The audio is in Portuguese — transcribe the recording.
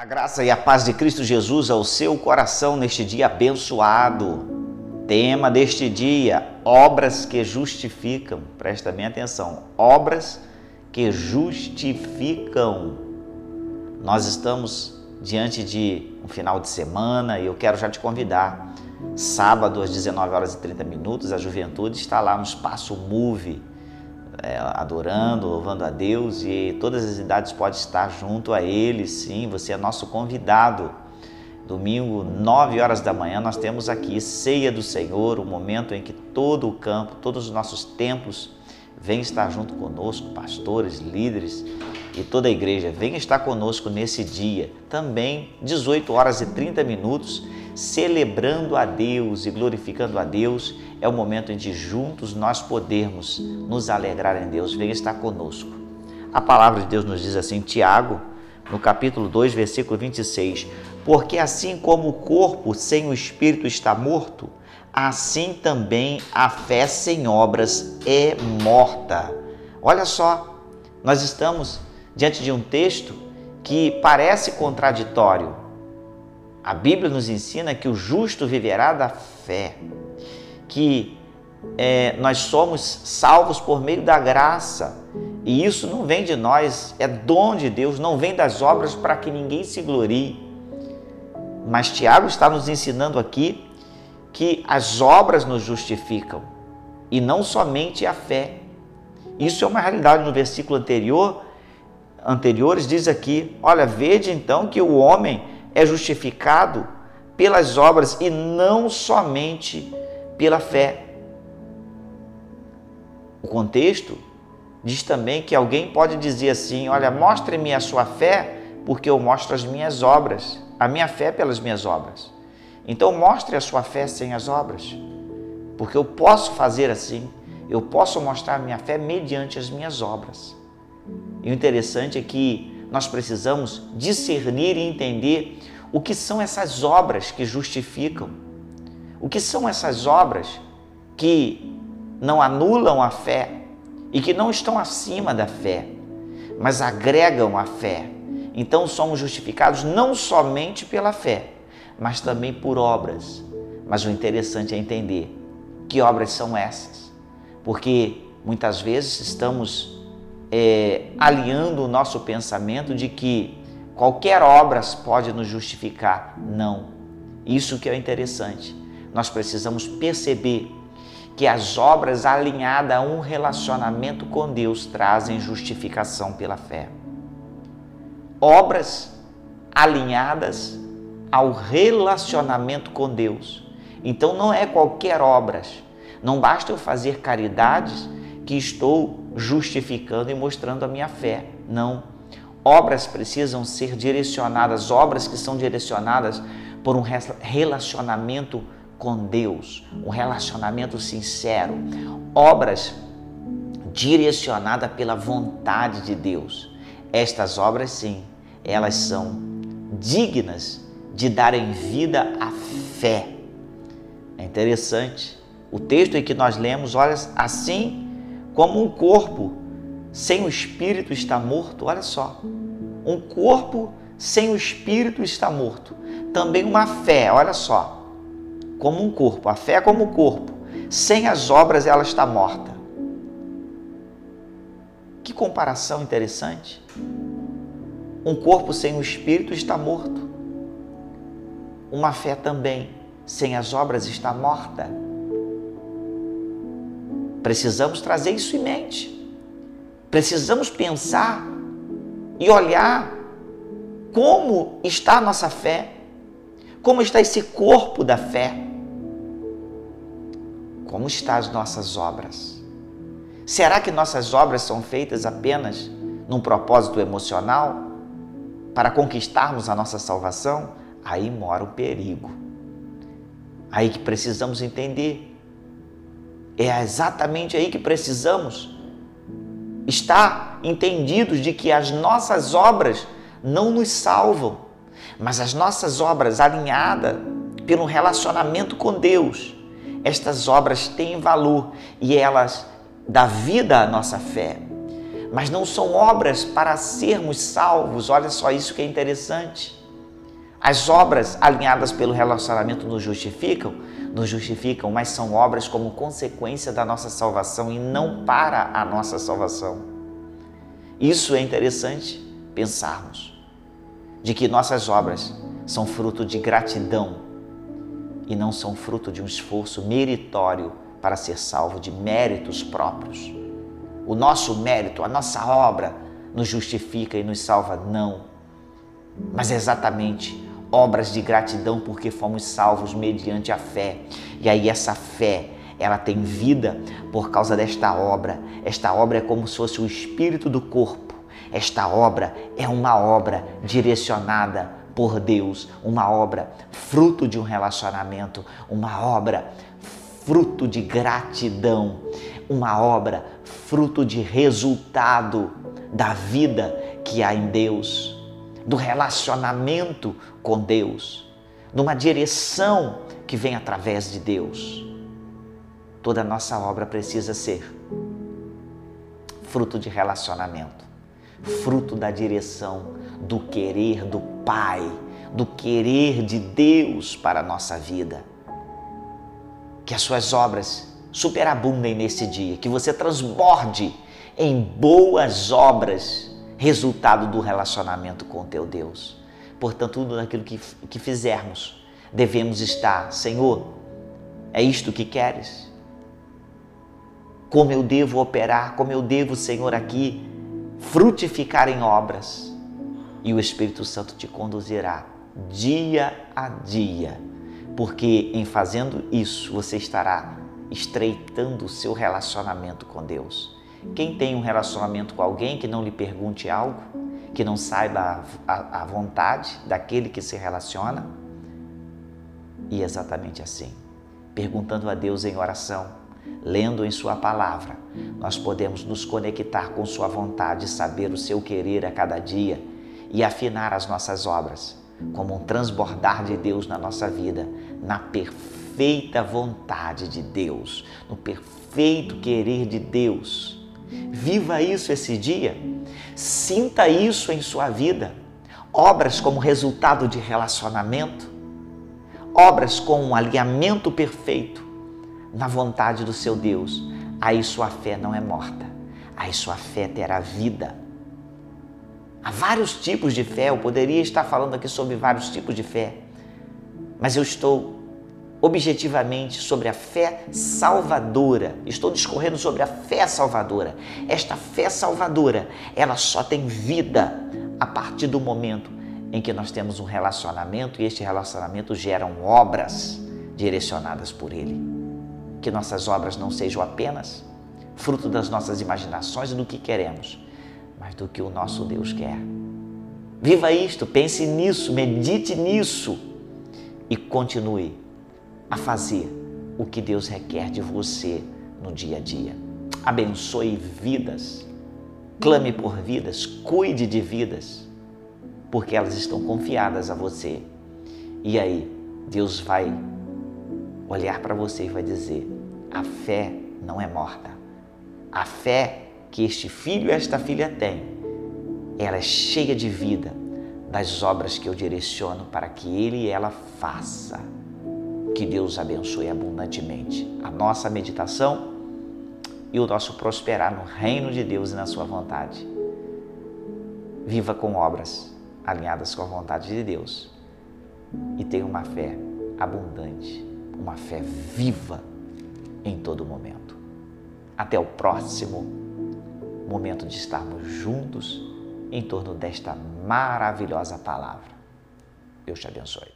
A graça e a paz de Cristo Jesus ao seu coração neste dia abençoado. Tema deste dia: obras que justificam. Presta bem atenção: obras que justificam. Nós estamos diante de um final de semana e eu quero já te convidar. Sábado às 19 horas e 30 minutos, a juventude está lá no espaço Move é, adorando, louvando a Deus e todas as idades podem estar junto a Ele, sim, você é nosso convidado. Domingo, 9 horas da manhã, nós temos aqui Ceia do Senhor, o um momento em que todo o campo, todos os nossos templos vêm estar junto conosco, pastores, líderes e toda a igreja, vem estar conosco nesse dia. Também, 18 horas e 30 minutos, celebrando a Deus e glorificando a Deus é o momento em que juntos nós podemos nos alegrar em Deus. Venha estar conosco. A palavra de Deus nos diz assim, Tiago, no capítulo 2, versículo 26, porque assim como o corpo sem o espírito está morto, assim também a fé sem obras é morta. Olha só, nós estamos diante de um texto que parece contraditório. A Bíblia nos ensina que o justo viverá da fé que é, nós somos salvos por meio da graça. E isso não vem de nós, é dom de Deus, não vem das obras para que ninguém se glorie. Mas Tiago está nos ensinando aqui que as obras nos justificam e não somente a fé. Isso é uma realidade no versículo anterior. Anteriores diz aqui: Olha, vede então que o homem é justificado pelas obras e não somente pela fé. O contexto diz também que alguém pode dizer assim: Olha, mostre-me a sua fé, porque eu mostro as minhas obras, a minha fé pelas minhas obras. Então, mostre a sua fé sem as obras, porque eu posso fazer assim, eu posso mostrar minha fé mediante as minhas obras. E o interessante é que nós precisamos discernir e entender o que são essas obras que justificam o que são essas obras que não anulam a fé e que não estão acima da fé, mas agregam a fé? Então somos justificados não somente pela fé, mas também por obras. Mas o interessante é entender que obras são essas, porque muitas vezes estamos é, alinhando o nosso pensamento de que qualquer obra pode nos justificar. Não. Isso que é interessante nós precisamos perceber que as obras alinhadas a um relacionamento com Deus trazem justificação pela fé. Obras alinhadas ao relacionamento com Deus. Então não é qualquer obras. Não basta eu fazer caridades que estou justificando e mostrando a minha fé. Não. Obras precisam ser direcionadas, obras que são direcionadas por um relacionamento com Deus, um relacionamento sincero, obras direcionadas pela vontade de Deus. Estas obras, sim, elas são dignas de darem vida à fé. É interessante. O texto em que nós lemos, olha, assim como um corpo sem o espírito está morto, olha só. Um corpo sem o espírito está morto. Também uma fé, olha só como um corpo, a fé como corpo. Sem as obras ela está morta. Que comparação interessante. Um corpo sem o espírito está morto. Uma fé também sem as obras está morta. Precisamos trazer isso em mente. Precisamos pensar e olhar como está a nossa fé, como está esse corpo da fé. Como estão as nossas obras? Será que nossas obras são feitas apenas num propósito emocional para conquistarmos a nossa salvação? Aí mora o perigo. Aí que precisamos entender. É exatamente aí que precisamos estar entendidos de que as nossas obras não nos salvam, mas as nossas obras alinhadas pelo relacionamento com Deus estas obras têm valor e elas dão vida à nossa fé. Mas não são obras para sermos salvos. Olha só isso que é interessante. As obras alinhadas pelo relacionamento nos justificam, nos justificam, mas são obras como consequência da nossa salvação e não para a nossa salvação. Isso é interessante pensarmos, de que nossas obras são fruto de gratidão e não são fruto de um esforço meritório para ser salvo de méritos próprios. O nosso mérito, a nossa obra nos justifica e nos salva, não. Mas é exatamente obras de gratidão porque fomos salvos mediante a fé. E aí essa fé, ela tem vida por causa desta obra. Esta obra é como se fosse o espírito do corpo. Esta obra é uma obra direcionada por Deus, uma obra fruto de um relacionamento, uma obra fruto de gratidão, uma obra fruto de resultado da vida que há em Deus, do relacionamento com Deus, numa direção que vem através de Deus. Toda nossa obra precisa ser fruto de relacionamento, fruto da direção, do querer do Pai, do querer de Deus para a nossa vida. Que as suas obras superabundem nesse dia, que você transborde em boas obras, resultado do relacionamento com teu Deus. Portanto, tudo naquilo que, que fizermos, devemos estar, Senhor, é isto que queres? Como eu devo operar, como eu devo, Senhor, aqui frutificar em obras, e o Espírito Santo te conduzirá dia a dia, porque em fazendo isso você estará estreitando o seu relacionamento com Deus. Quem tem um relacionamento com alguém que não lhe pergunte algo, que não saiba a, a, a vontade daquele que se relaciona? E exatamente assim, perguntando a Deus em oração, lendo em Sua palavra, nós podemos nos conectar com Sua vontade, saber o seu querer a cada dia e afinar as nossas obras como um transbordar de Deus na nossa vida, na perfeita vontade de Deus, no perfeito querer de Deus. Viva isso esse dia, sinta isso em sua vida. Obras como resultado de relacionamento, obras com um alinhamento perfeito na vontade do seu Deus. Aí sua fé não é morta, aí sua fé terá vida. Há vários tipos de fé, eu poderia estar falando aqui sobre vários tipos de fé, mas eu estou objetivamente sobre a fé salvadora. Estou discorrendo sobre a fé salvadora. Esta fé salvadora, ela só tem vida a partir do momento em que nós temos um relacionamento e este relacionamento geram obras direcionadas por ele. Que nossas obras não sejam apenas fruto das nossas imaginações e do que queremos, mas do que o nosso Deus quer. Viva isto, pense nisso, medite nisso e continue a fazer o que Deus requer de você no dia a dia. Abençoe vidas, clame por vidas, cuide de vidas, porque elas estão confiadas a você. E aí, Deus vai olhar para você e vai dizer: a fé não é morta. A fé que este filho e esta filha têm, ela é cheia de vida das obras que eu direciono para que ele e ela faça. Que Deus abençoe abundantemente a nossa meditação e o nosso prosperar no reino de Deus e na sua vontade. Viva com obras alinhadas com a vontade de Deus e tenha uma fé abundante, uma fé viva em todo momento. Até o próximo momento de estarmos juntos em torno desta maravilhosa palavra. Deus te abençoe.